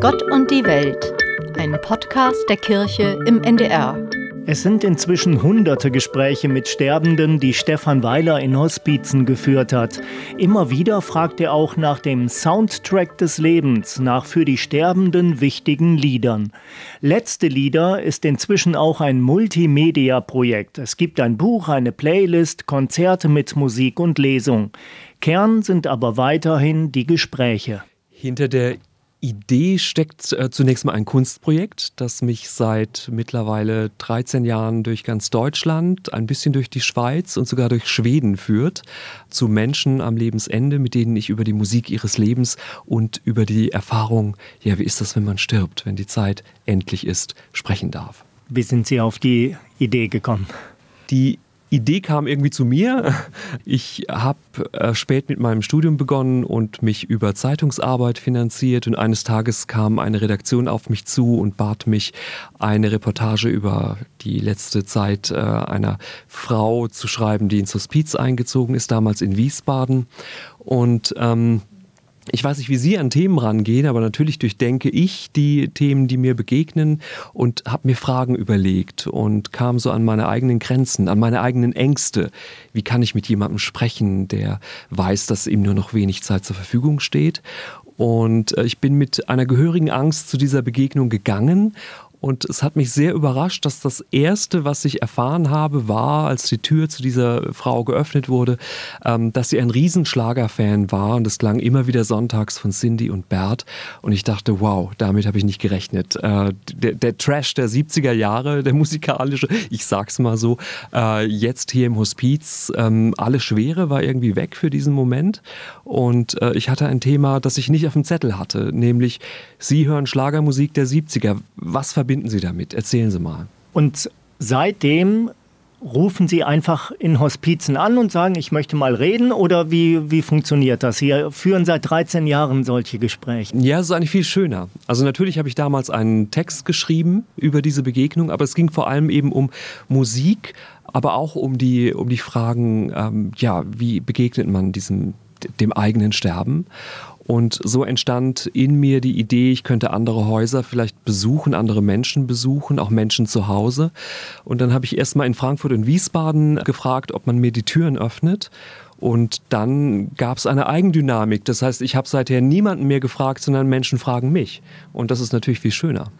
Gott und die Welt, ein Podcast der Kirche im NDR. Es sind inzwischen hunderte Gespräche mit Sterbenden, die Stefan Weiler in Hospizen geführt hat. Immer wieder fragt er auch nach dem Soundtrack des Lebens, nach für die Sterbenden wichtigen Liedern. Letzte Lieder ist inzwischen auch ein Multimedia-Projekt. Es gibt ein Buch, eine Playlist, Konzerte mit Musik und Lesung. Kern sind aber weiterhin die Gespräche. Hinter der Idee steckt äh, zunächst mal ein Kunstprojekt, das mich seit mittlerweile 13 Jahren durch ganz Deutschland, ein bisschen durch die Schweiz und sogar durch Schweden führt, zu Menschen am Lebensende, mit denen ich über die Musik ihres Lebens und über die Erfahrung, ja, wie ist das, wenn man stirbt, wenn die Zeit endlich ist, sprechen darf. Wie sind Sie auf die Idee gekommen? Die Idee kam irgendwie zu mir. Ich habe äh, spät mit meinem Studium begonnen und mich über Zeitungsarbeit finanziert und eines Tages kam eine Redaktion auf mich zu und bat mich, eine Reportage über die letzte Zeit äh, einer Frau zu schreiben, die ins Hospiz eingezogen ist, damals in Wiesbaden. Und ähm, ich weiß nicht, wie Sie an Themen rangehen, aber natürlich durchdenke ich die Themen, die mir begegnen und habe mir Fragen überlegt und kam so an meine eigenen Grenzen, an meine eigenen Ängste. Wie kann ich mit jemandem sprechen, der weiß, dass ihm nur noch wenig Zeit zur Verfügung steht? Und äh, ich bin mit einer gehörigen Angst zu dieser Begegnung gegangen und es hat mich sehr überrascht, dass das Erste, was ich erfahren habe, war, als die Tür zu dieser Frau geöffnet wurde, ähm, dass sie ein Riesenschlagerfan war. Und es klang immer wieder sonntags von Cindy und Bert. Und ich dachte, wow, damit habe ich nicht gerechnet. Äh, der, der, Trash der 70er Jahre, der musikalische, ich sag's mal so, äh, jetzt hier im Hospiz, ähm, alle Schwere war irgendwie weg für diesen Moment. Und äh, ich hatte ein Thema, das ich nicht auf dem Zettel hatte, nämlich Sie hören Schlagermusik der 70er. Was verbinden Sie damit? Erzählen Sie mal. Und seitdem rufen Sie einfach in Hospizen an und sagen, ich möchte mal reden oder wie, wie funktioniert das? Sie führen seit 13 Jahren solche Gespräche. Ja, es ist eigentlich viel schöner. Also natürlich habe ich damals einen Text geschrieben über diese Begegnung, aber es ging vor allem eben um Musik, aber auch um die, um die Fragen, ähm, ja, wie begegnet man diesem, dem eigenen Sterben? Und so entstand in mir die Idee, ich könnte andere Häuser vielleicht besuchen, andere Menschen besuchen, auch Menschen zu Hause. Und dann habe ich erst mal in Frankfurt und Wiesbaden gefragt, ob man mir die Türen öffnet. Und dann gab es eine Eigendynamik. Das heißt, ich habe seither niemanden mehr gefragt, sondern Menschen fragen mich. Und das ist natürlich viel schöner.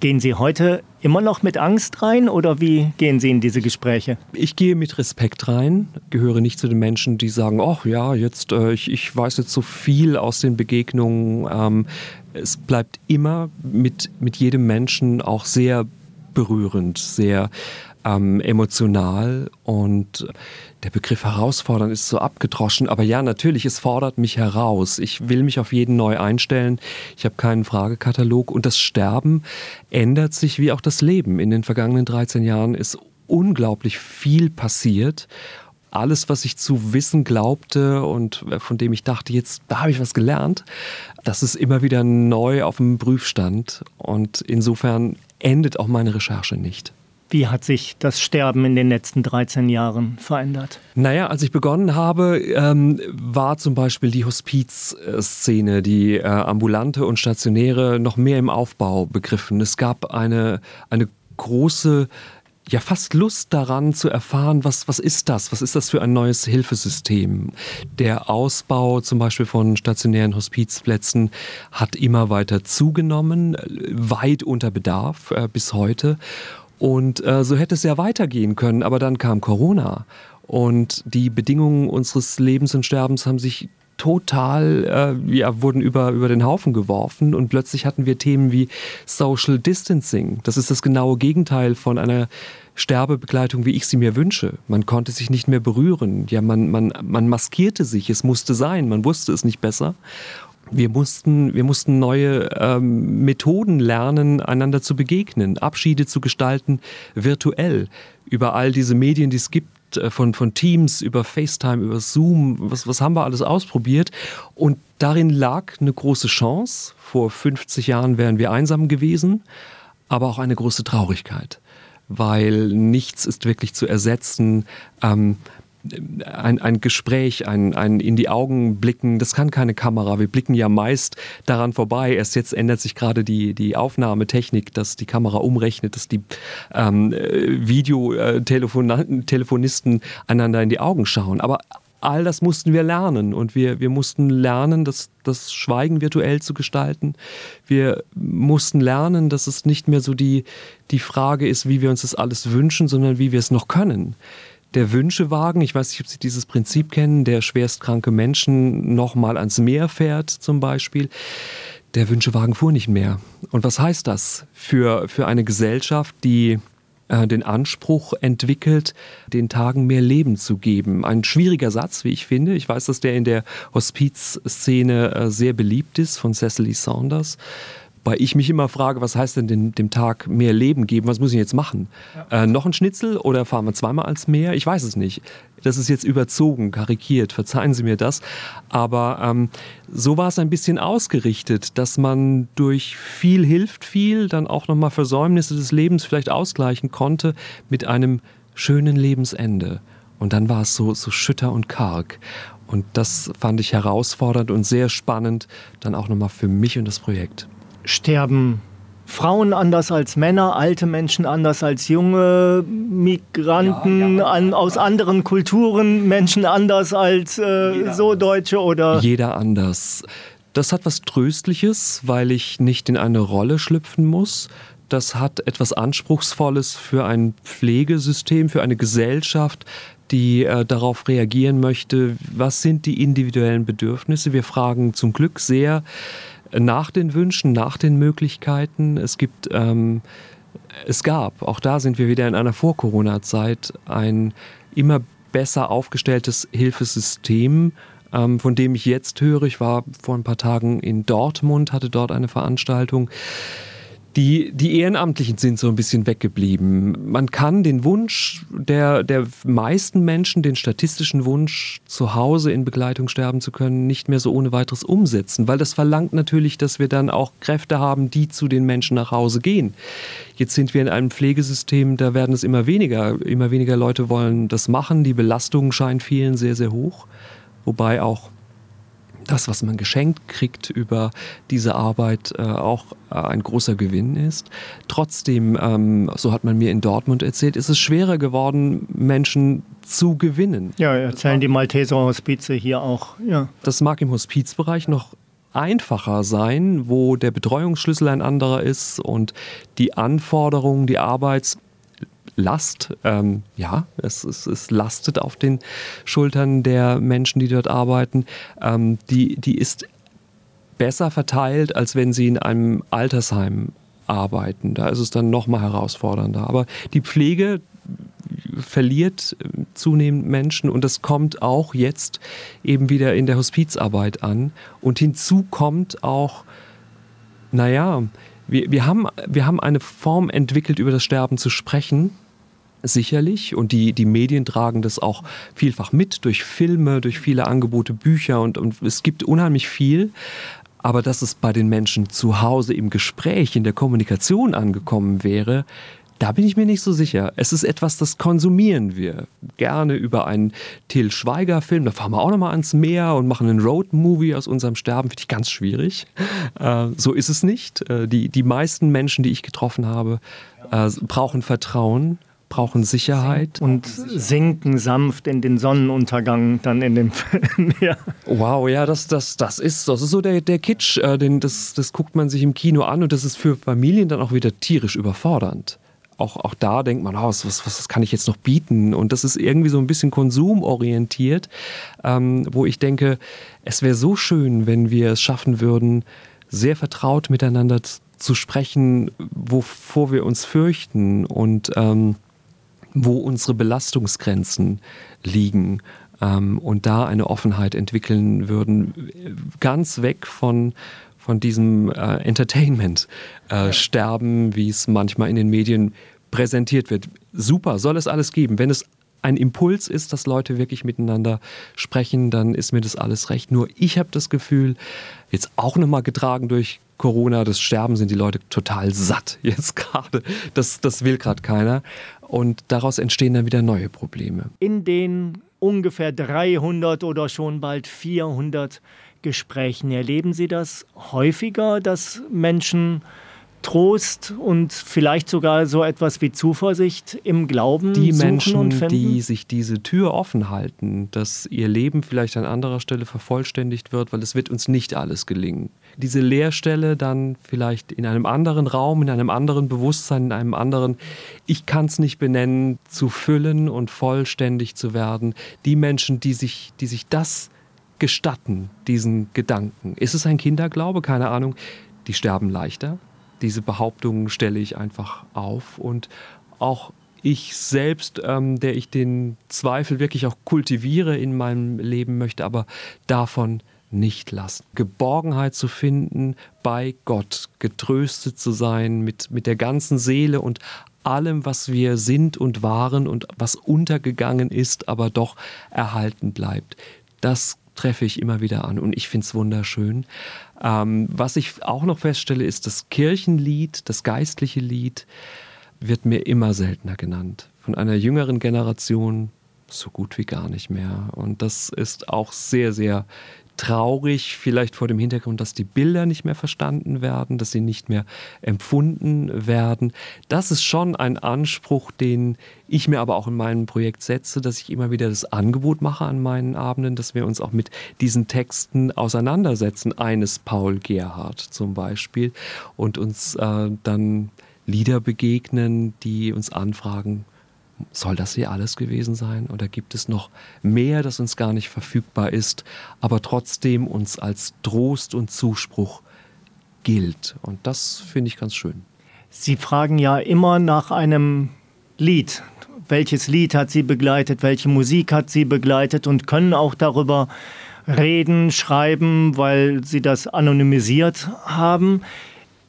Gehen Sie heute immer noch mit Angst rein oder wie gehen Sie in diese Gespräche? Ich gehe mit Respekt rein, gehöre nicht zu den Menschen, die sagen, ach ja, jetzt, äh, ich, ich weiß jetzt so viel aus den Begegnungen. Ähm, es bleibt immer mit, mit jedem Menschen auch sehr berührend, sehr ähm, emotional und der Begriff herausfordern ist so abgedroschen, aber ja, natürlich, es fordert mich heraus. Ich will mich auf jeden neu einstellen. Ich habe keinen Fragekatalog und das Sterben ändert sich wie auch das Leben. In den vergangenen 13 Jahren ist unglaublich viel passiert alles, was ich zu wissen glaubte und von dem ich dachte, jetzt da habe ich was gelernt, das ist immer wieder neu auf dem Prüfstand und insofern endet auch meine Recherche nicht. Wie hat sich das Sterben in den letzten 13 Jahren verändert? Naja, als ich begonnen habe, ähm, war zum Beispiel die Hospizszene, die äh, ambulante und stationäre, noch mehr im Aufbau begriffen. Es gab eine, eine große ja fast Lust daran zu erfahren, was, was ist das? Was ist das für ein neues Hilfesystem? Der Ausbau zum Beispiel von stationären Hospizplätzen hat immer weiter zugenommen, weit unter Bedarf äh, bis heute. Und äh, so hätte es ja weitergehen können, aber dann kam Corona und die Bedingungen unseres Lebens und Sterbens haben sich total, äh, ja, wurden über, über den Haufen geworfen und plötzlich hatten wir Themen wie Social Distancing. Das ist das genaue Gegenteil von einer Sterbebegleitung, wie ich sie mir wünsche. Man konnte sich nicht mehr berühren. Ja, man, man, man maskierte sich. Es musste sein. Man wusste es nicht besser. Wir mussten, wir mussten neue ähm, Methoden lernen, einander zu begegnen, Abschiede zu gestalten, virtuell, über all diese Medien, die es gibt, äh, von, von Teams, über FaceTime, über Zoom, was, was haben wir alles ausprobiert? Und darin lag eine große Chance. Vor 50 Jahren wären wir einsam gewesen, aber auch eine große Traurigkeit, weil nichts ist wirklich zu ersetzen. Ähm, ein, ein Gespräch, ein, ein in die Augen blicken, das kann keine Kamera. Wir blicken ja meist daran vorbei. Erst jetzt ändert sich gerade die, die Aufnahmetechnik, dass die Kamera umrechnet, dass die ähm, Videotelefonisten einander in die Augen schauen. Aber all das mussten wir lernen und wir, wir mussten lernen, das, das Schweigen virtuell zu gestalten. Wir mussten lernen, dass es nicht mehr so die, die Frage ist, wie wir uns das alles wünschen, sondern wie wir es noch können der Wünschewagen, ich weiß nicht, ob Sie dieses Prinzip kennen, der schwerstkranke Menschen nochmal ans Meer fährt zum Beispiel. Der Wünschewagen fuhr nicht mehr. Und was heißt das für, für eine Gesellschaft, die äh, den Anspruch entwickelt, den Tagen mehr Leben zu geben. Ein schwieriger Satz, wie ich finde. Ich weiß, dass der in der Hospizszene äh, sehr beliebt ist von Cecily Saunders. Weil ich mich immer frage, was heißt denn dem, dem Tag mehr Leben geben? Was muss ich jetzt machen? Ja. Äh, noch ein Schnitzel oder fahren wir zweimal als mehr? Ich weiß es nicht. Das ist jetzt überzogen, karikiert, verzeihen Sie mir das. Aber ähm, so war es ein bisschen ausgerichtet, dass man durch viel hilft viel, dann auch nochmal Versäumnisse des Lebens vielleicht ausgleichen konnte mit einem schönen Lebensende. Und dann war es so, so schütter und karg. Und das fand ich herausfordernd und sehr spannend, dann auch nochmal für mich und das Projekt sterben Frauen anders als Männer, alte Menschen anders als junge, Migranten ja, ja. An, aus anderen Kulturen, Menschen anders als äh, so Deutsche oder. Jeder anders. Das hat was Tröstliches, weil ich nicht in eine Rolle schlüpfen muss. Das hat etwas Anspruchsvolles für ein Pflegesystem, für eine Gesellschaft, die äh, darauf reagieren möchte, was sind die individuellen Bedürfnisse. Wir fragen zum Glück sehr nach den Wünschen, nach den Möglichkeiten. Es gibt, ähm, es gab, auch da sind wir wieder in einer Vor-Corona-Zeit, ein immer besser aufgestelltes Hilfesystem, ähm, von dem ich jetzt höre. Ich war vor ein paar Tagen in Dortmund, hatte dort eine Veranstaltung. Die, die Ehrenamtlichen sind so ein bisschen weggeblieben. Man kann den Wunsch der, der meisten Menschen, den statistischen Wunsch, zu Hause in Begleitung sterben zu können, nicht mehr so ohne weiteres umsetzen, weil das verlangt natürlich, dass wir dann auch Kräfte haben, die zu den Menschen nach Hause gehen. Jetzt sind wir in einem Pflegesystem, da werden es immer weniger. Immer weniger Leute wollen das machen. Die Belastung scheint vielen sehr, sehr hoch. Wobei auch das, was man geschenkt kriegt über diese Arbeit, äh, auch äh, ein großer Gewinn ist. Trotzdem, ähm, so hat man mir in Dortmund erzählt, ist es schwerer geworden, Menschen zu gewinnen. Ja, erzählen die Malteser Hospize hier auch. Ja. Das mag im Hospizbereich noch einfacher sein, wo der Betreuungsschlüssel ein anderer ist und die Anforderungen, die Arbeits- Last. Ähm, ja, es, es, es, lastet auf den Schultern der Menschen, die dort arbeiten. Ähm, die, die ist besser verteilt, als wenn sie in einem Altersheim arbeiten. Da ist es dann noch mal herausfordernder. Aber die Pflege verliert äh, zunehmend Menschen und das kommt auch jetzt eben wieder in der Hospizarbeit an. Und hinzu kommt auch, naja, wir, wir, haben, wir haben eine Form entwickelt, über das Sterben zu sprechen, sicherlich. Und die, die Medien tragen das auch vielfach mit durch Filme, durch viele Angebote, Bücher und, und es gibt unheimlich viel. Aber dass es bei den Menschen zu Hause im Gespräch, in der Kommunikation angekommen wäre, da bin ich mir nicht so sicher. Es ist etwas, das konsumieren wir. Gerne über einen Till Schweiger-Film. Da fahren wir auch nochmal ans Meer und machen einen Road-Movie aus unserem Sterben. Finde ich ganz schwierig. Äh, so ist es nicht. Äh, die, die meisten Menschen, die ich getroffen habe, äh, brauchen Vertrauen brauchen Sicherheit. Und sinken sanft in den Sonnenuntergang dann in dem Film. ja. Wow, ja, das, das, das, ist, das ist so der, der Kitsch. Äh, den, das, das guckt man sich im Kino an und das ist für Familien dann auch wieder tierisch überfordernd. Auch, auch da denkt man, oh, was, was, was kann ich jetzt noch bieten? Und das ist irgendwie so ein bisschen konsumorientiert, ähm, wo ich denke, es wäre so schön, wenn wir es schaffen würden, sehr vertraut miteinander zu sprechen, wovor wir uns fürchten und ähm, wo unsere Belastungsgrenzen liegen ähm, und da eine Offenheit entwickeln würden, ganz weg von von diesem äh, Entertainment-Sterben, äh, wie es manchmal in den Medien präsentiert wird. Super, soll es alles geben. Wenn es ein Impuls ist, dass Leute wirklich miteinander sprechen, dann ist mir das alles recht. Nur ich habe das Gefühl, jetzt auch nochmal getragen durch Corona, das Sterben sind die Leute total satt jetzt gerade. Das, das will gerade keiner. Und daraus entstehen dann wieder neue Probleme. In den ungefähr 300 oder schon bald 400 Gesprächen. Erleben Sie das häufiger, dass Menschen Trost und vielleicht sogar so etwas wie Zuversicht im Glauben die suchen Menschen, und finden? die sich diese Tür offen halten, dass ihr Leben vielleicht an anderer Stelle vervollständigt wird, weil es wird uns nicht alles gelingen. Diese Leerstelle dann vielleicht in einem anderen Raum, in einem anderen Bewusstsein, in einem anderen, ich kann es nicht benennen, zu füllen und vollständig zu werden. Die Menschen, die sich, die sich das gestatten, diesen Gedanken. Ist es ein Kinderglaube? Keine Ahnung. Die sterben leichter, diese Behauptungen stelle ich einfach auf und auch ich selbst, ähm, der ich den Zweifel wirklich auch kultiviere in meinem Leben möchte, aber davon nicht lassen. Geborgenheit zu finden bei Gott, getröstet zu sein mit, mit der ganzen Seele und allem, was wir sind und waren und was untergegangen ist, aber doch erhalten bleibt. Das treffe ich immer wieder an und ich finde es wunderschön. Ähm, was ich auch noch feststelle, ist, das Kirchenlied, das geistliche Lied, wird mir immer seltener genannt. Von einer jüngeren Generation so gut wie gar nicht mehr. Und das ist auch sehr, sehr traurig, vielleicht vor dem Hintergrund, dass die Bilder nicht mehr verstanden werden, dass sie nicht mehr empfunden werden. Das ist schon ein Anspruch, den ich mir aber auch in meinem Projekt setze, dass ich immer wieder das Angebot mache an meinen Abenden, dass wir uns auch mit diesen Texten auseinandersetzen. Eines Paul Gerhardt zum Beispiel und uns äh, dann Lieder begegnen, die uns anfragen, soll das hier alles gewesen sein oder gibt es noch mehr, das uns gar nicht verfügbar ist, aber trotzdem uns als Trost und Zuspruch gilt? Und das finde ich ganz schön. Sie fragen ja immer nach einem Lied. Welches Lied hat Sie begleitet? Welche Musik hat Sie begleitet? Und können auch darüber reden, schreiben, weil Sie das anonymisiert haben.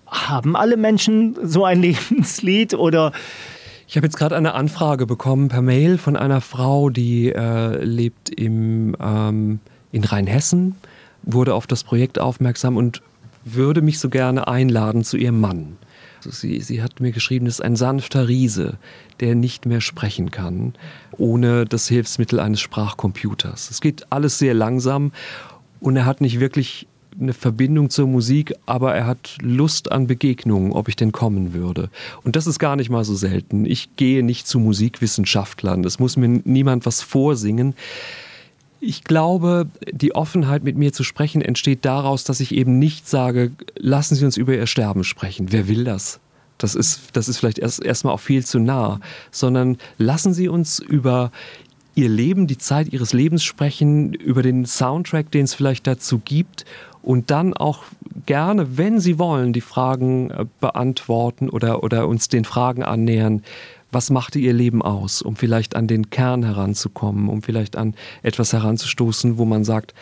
Haben alle Menschen so ein Lebenslied oder ich habe jetzt gerade eine Anfrage bekommen per Mail von einer Frau, die äh, lebt im, ähm, in Rheinhessen, wurde auf das Projekt aufmerksam und würde mich so gerne einladen zu ihrem Mann. Also sie, sie hat mir geschrieben, es ist ein sanfter Riese, der nicht mehr sprechen kann, ohne das Hilfsmittel eines Sprachcomputers. Es geht alles sehr langsam und er hat nicht wirklich eine Verbindung zur Musik, aber er hat Lust an Begegnungen, ob ich denn kommen würde. Und das ist gar nicht mal so selten. Ich gehe nicht zu Musikwissenschaftlern. Es muss mir niemand was vorsingen. Ich glaube, die Offenheit, mit mir zu sprechen, entsteht daraus, dass ich eben nicht sage, lassen Sie uns über Ihr Sterben sprechen. Wer will das? Das ist, das ist vielleicht erst erstmal auch viel zu nah, sondern lassen Sie uns über Ihr Leben, die Zeit Ihres Lebens sprechen, über den Soundtrack, den es vielleicht dazu gibt und dann auch gerne, wenn Sie wollen, die Fragen äh, beantworten oder, oder uns den Fragen annähern. Was machte Ihr Leben aus, um vielleicht an den Kern heranzukommen, um vielleicht an etwas heranzustoßen, wo man sagt,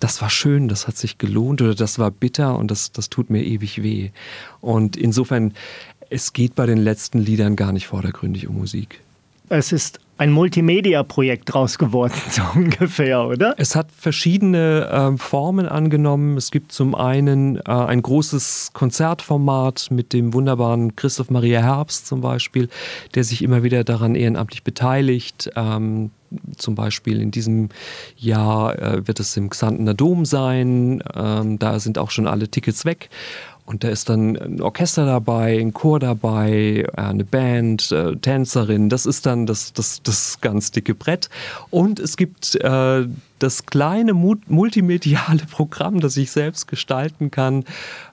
das war schön, das hat sich gelohnt oder das war bitter und das, das tut mir ewig weh. Und insofern, es geht bei den letzten Liedern gar nicht vordergründig um Musik. Es ist ein Multimedia-Projekt draus geworden, so ungefähr, oder? Es hat verschiedene äh, Formen angenommen. Es gibt zum einen äh, ein großes Konzertformat mit dem wunderbaren Christoph Maria Herbst zum Beispiel, der sich immer wieder daran ehrenamtlich beteiligt. Ähm, zum Beispiel in diesem Jahr äh, wird es im Xantener Dom sein. Ähm, da sind auch schon alle Tickets weg. Und da ist dann ein Orchester dabei, ein Chor dabei, äh, eine Band, äh, Tänzerin. Das ist dann das, das, das ganz dicke Brett. Und es gibt äh, das kleine multimediale Programm, das ich selbst gestalten kann,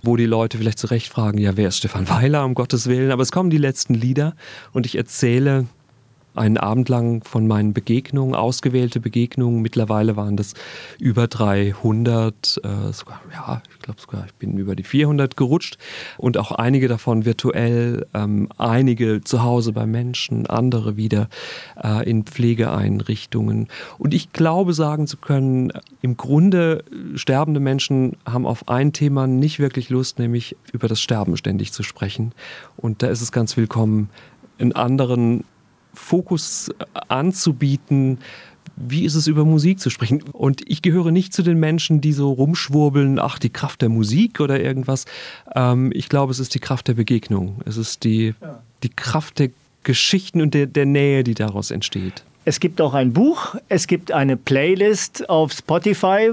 wo die Leute vielleicht zurecht fragen, ja, wer ist Stefan Weiler, um Gottes Willen. Aber es kommen die letzten Lieder und ich erzähle einen Abend lang von meinen Begegnungen, ausgewählte Begegnungen. Mittlerweile waren das über 300, äh, sogar, ja, ich glaube sogar, ich bin über die 400 gerutscht und auch einige davon virtuell, ähm, einige zu Hause bei Menschen, andere wieder äh, in Pflegeeinrichtungen. Und ich glaube sagen zu können, im Grunde sterbende Menschen haben auf ein Thema nicht wirklich Lust, nämlich über das Sterben ständig zu sprechen. Und da ist es ganz willkommen, einen anderen Fokus anzubieten, wie ist es über Musik zu sprechen? Und ich gehöre nicht zu den Menschen, die so rumschwurbeln, ach, die Kraft der Musik oder irgendwas. Ähm, ich glaube, es ist die Kraft der Begegnung. Es ist die, ja. die Kraft der Geschichten und der, der Nähe, die daraus entsteht. Es gibt auch ein Buch, es gibt eine Playlist auf Spotify,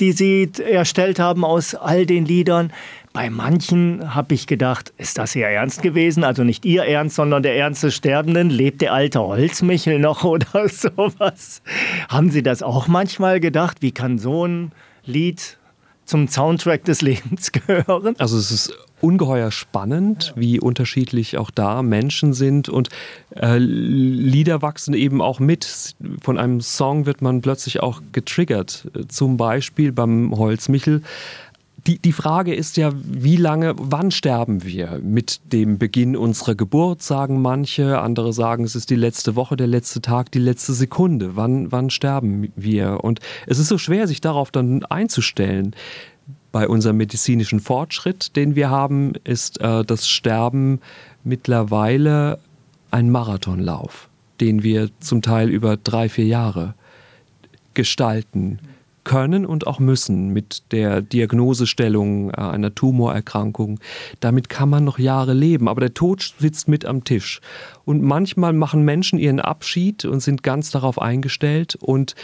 die Sie erstellt haben aus all den Liedern. Bei manchen habe ich gedacht, ist das Ihr Ernst gewesen? Also nicht Ihr Ernst, sondern der Ernst des Sterbenden. Lebt der alte Holzmichel noch oder sowas? Haben Sie das auch manchmal gedacht? Wie kann so ein Lied zum Soundtrack des Lebens gehören? Also es ist ungeheuer spannend, wie unterschiedlich auch da Menschen sind und äh, Lieder wachsen eben auch mit. Von einem Song wird man plötzlich auch getriggert. Zum Beispiel beim Holzmichel die, die Frage ist ja, wie lange, wann sterben wir? Mit dem Beginn unserer Geburt, sagen manche, andere sagen, es ist die letzte Woche, der letzte Tag, die letzte Sekunde. Wann, wann sterben wir? Und es ist so schwer, sich darauf dann einzustellen. Bei unserem medizinischen Fortschritt, den wir haben, ist äh, das Sterben mittlerweile ein Marathonlauf, den wir zum Teil über drei, vier Jahre gestalten können und auch müssen mit der Diagnosestellung äh, einer Tumorerkrankung. Damit kann man noch Jahre leben, aber der Tod sitzt mit am Tisch. Und manchmal machen Menschen ihren Abschied und sind ganz darauf eingestellt und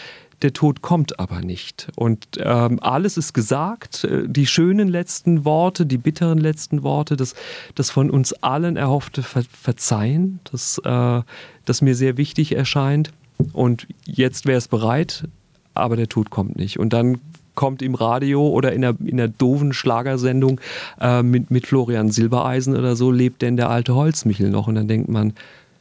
der Tod kommt aber nicht. Und ähm, alles ist gesagt, äh, die schönen letzten Worte, die bitteren letzten Worte, das, das von uns allen erhoffte Ver Verzeihen, das, äh, das mir sehr wichtig erscheint. Und jetzt wäre es bereit, aber der Tod kommt nicht. Und dann kommt im Radio oder in einer, in einer doofen Schlagersendung äh, mit, mit Florian Silbereisen oder so, lebt denn der alte Holzmichel noch? Und dann denkt man,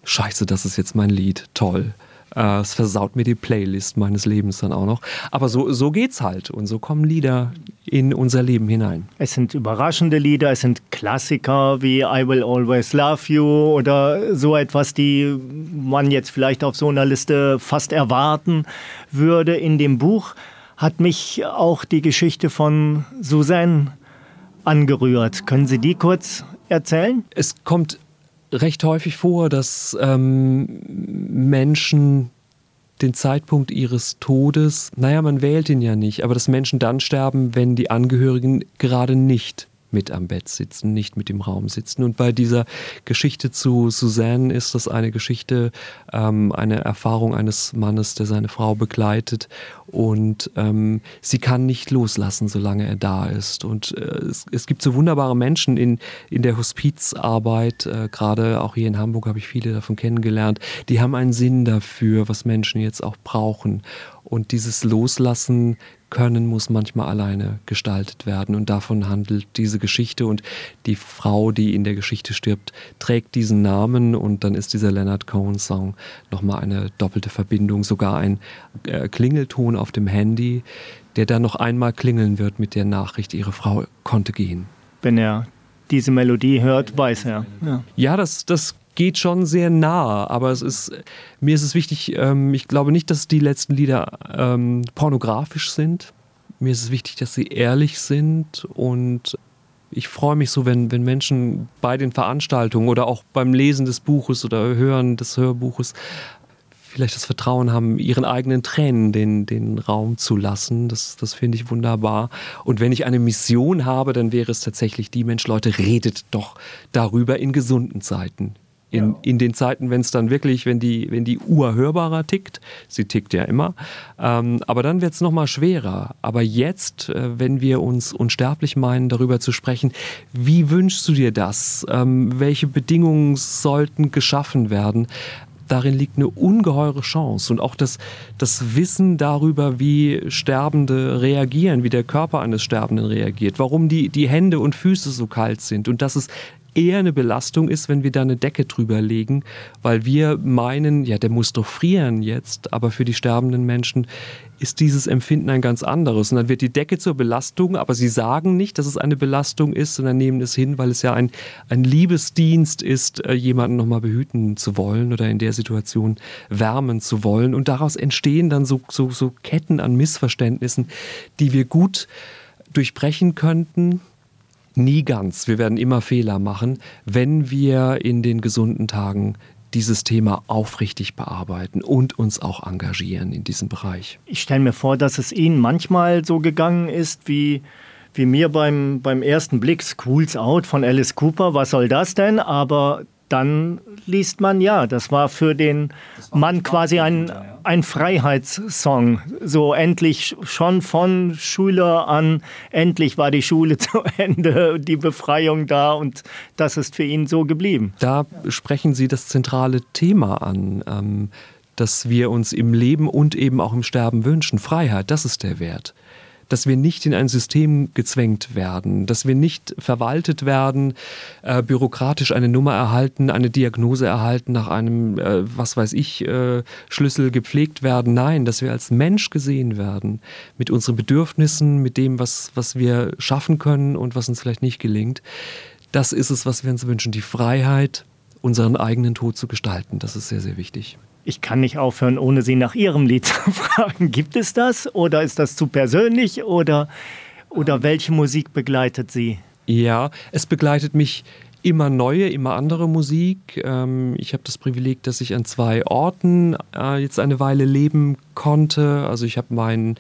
scheiße, das ist jetzt mein Lied, toll. Äh, es versaut mir die Playlist meines Lebens dann auch noch. Aber so, so geht's halt. Und so kommen Lieder in unser Leben hinein. Es sind überraschende Lieder, es sind Klassiker wie I Will Always Love You oder so etwas, die man jetzt vielleicht auf so einer Liste fast erwarten würde. In dem Buch hat mich auch die Geschichte von Suzanne angerührt. Können Sie die kurz erzählen? Es kommt recht häufig vor, dass ähm, Menschen den Zeitpunkt ihres Todes, naja, man wählt ihn ja nicht, aber dass Menschen dann sterben, wenn die Angehörigen gerade nicht mit am Bett sitzen, nicht mit im Raum sitzen. Und bei dieser Geschichte zu Suzanne ist das eine Geschichte, ähm, eine Erfahrung eines Mannes, der seine Frau begleitet und ähm, sie kann nicht loslassen, solange er da ist. Und äh, es, es, gibt so wunderbare Menschen in, in der Hospizarbeit, äh, gerade auch hier in Hamburg habe ich viele davon kennengelernt, die haben einen Sinn dafür, was Menschen jetzt auch brauchen. Und dieses Loslassen können muss manchmal alleine gestaltet werden. Und davon handelt diese Geschichte. Und die Frau, die in der Geschichte stirbt, trägt diesen Namen. Und dann ist dieser Leonard Cohen-Song nochmal eine doppelte Verbindung, sogar ein äh, Klingelton auf dem Handy, der dann noch einmal klingeln wird mit der Nachricht, ihre Frau konnte gehen. Wenn er diese Melodie hört, weiß er. Ja, ja das, das geht schon sehr nah, aber es ist, mir ist es wichtig, ähm, ich glaube nicht, dass die letzten Lieder ähm, pornografisch sind. Mir ist es wichtig, dass sie ehrlich sind und ich freue mich so, wenn, wenn Menschen bei den Veranstaltungen oder auch beim Lesen des Buches oder Hören des Hörbuches vielleicht das Vertrauen haben, ihren eigenen Tränen den, den Raum zu lassen. Das, das finde ich wunderbar. Und wenn ich eine Mission habe, dann wäre es tatsächlich die Mensch, Leute, redet doch darüber in gesunden Zeiten. In, ja. in den Zeiten, wenn es dann wirklich, wenn die, wenn die Uhr hörbarer tickt, sie tickt ja immer, ähm, aber dann wird es nochmal schwerer. Aber jetzt, äh, wenn wir uns unsterblich meinen, darüber zu sprechen, wie wünschst du dir das? Ähm, welche Bedingungen sollten geschaffen werden? darin liegt eine ungeheure Chance und auch das, das Wissen darüber, wie Sterbende reagieren, wie der Körper eines Sterbenden reagiert, warum die, die Hände und Füße so kalt sind und dass es eher eine Belastung ist, wenn wir da eine Decke drüber legen, weil wir meinen, ja, der muss doch frieren jetzt, aber für die sterbenden Menschen ist dieses Empfinden ein ganz anderes. Und dann wird die Decke zur Belastung, aber sie sagen nicht, dass es eine Belastung ist, sondern nehmen es hin, weil es ja ein, ein Liebesdienst ist, äh, jemanden nochmal behüten zu wollen oder in der Situation wärmen zu wollen. Und daraus entstehen dann so, so, so Ketten an Missverständnissen, die wir gut durchbrechen könnten, Nie ganz. Wir werden immer Fehler machen, wenn wir in den gesunden Tagen dieses Thema aufrichtig bearbeiten und uns auch engagieren in diesem Bereich. Ich stelle mir vor, dass es Ihnen manchmal so gegangen ist wie, wie mir beim, beim ersten Blick Schools Out von Alice Cooper. Was soll das denn? Aber dann liest man ja, das war für den Mann quasi ein, ein Freiheitssong. So endlich schon von Schüler an, endlich war die Schule zu Ende, die Befreiung da und das ist für ihn so geblieben. Da sprechen Sie das zentrale Thema an. Ähm, dass wir uns im Leben und eben auch im Sterben wünschen. Freiheit, das ist der Wert dass wir nicht in ein System gezwängt werden, dass wir nicht verwaltet werden, äh, bürokratisch eine Nummer erhalten, eine Diagnose erhalten, nach einem, äh, was weiß ich, äh, Schlüssel gepflegt werden. Nein, dass wir als Mensch gesehen werden, mit unseren Bedürfnissen, mit dem, was, was wir schaffen können und was uns vielleicht nicht gelingt. Das ist es, was wir uns wünschen, die Freiheit, unseren eigenen Tod zu gestalten. Das ist sehr, sehr wichtig. Ich kann nicht aufhören, ohne Sie nach Ihrem Lied zu fragen. Gibt es das oder ist das zu persönlich oder, oder welche Musik begleitet Sie? Ja, es begleitet mich immer neue, immer andere Musik. Ähm, ich habe das Privileg, dass ich an zwei Orten äh, jetzt eine Weile leben konnte. Also ich habe meinen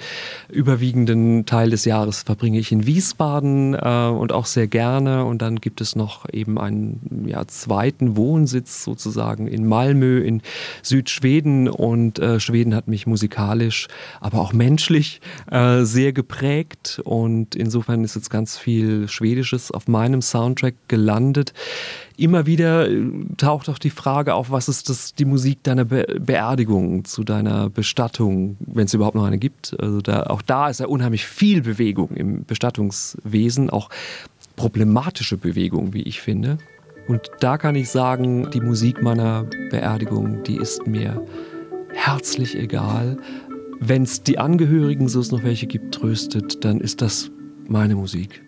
überwiegenden Teil des Jahres verbringe ich in Wiesbaden äh, und auch sehr gerne. Und dann gibt es noch eben einen ja, zweiten Wohnsitz sozusagen in Malmö in Südschweden. Und äh, Schweden hat mich musikalisch, aber auch menschlich äh, sehr geprägt. Und insofern ist jetzt ganz viel Schwedisches auf meinem Soundtrack gelandet immer wieder äh, taucht auch die Frage auf, was ist das, die Musik deiner Be Beerdigung, zu deiner Bestattung, wenn es überhaupt noch eine gibt. Also da, auch da ist ja unheimlich viel Bewegung im Bestattungswesen, auch problematische Bewegung, wie ich finde. Und da kann ich sagen, die Musik meiner Beerdigung, die ist mir herzlich egal. Wenn es die Angehörigen, so es noch welche gibt, tröstet, dann ist das meine Musik.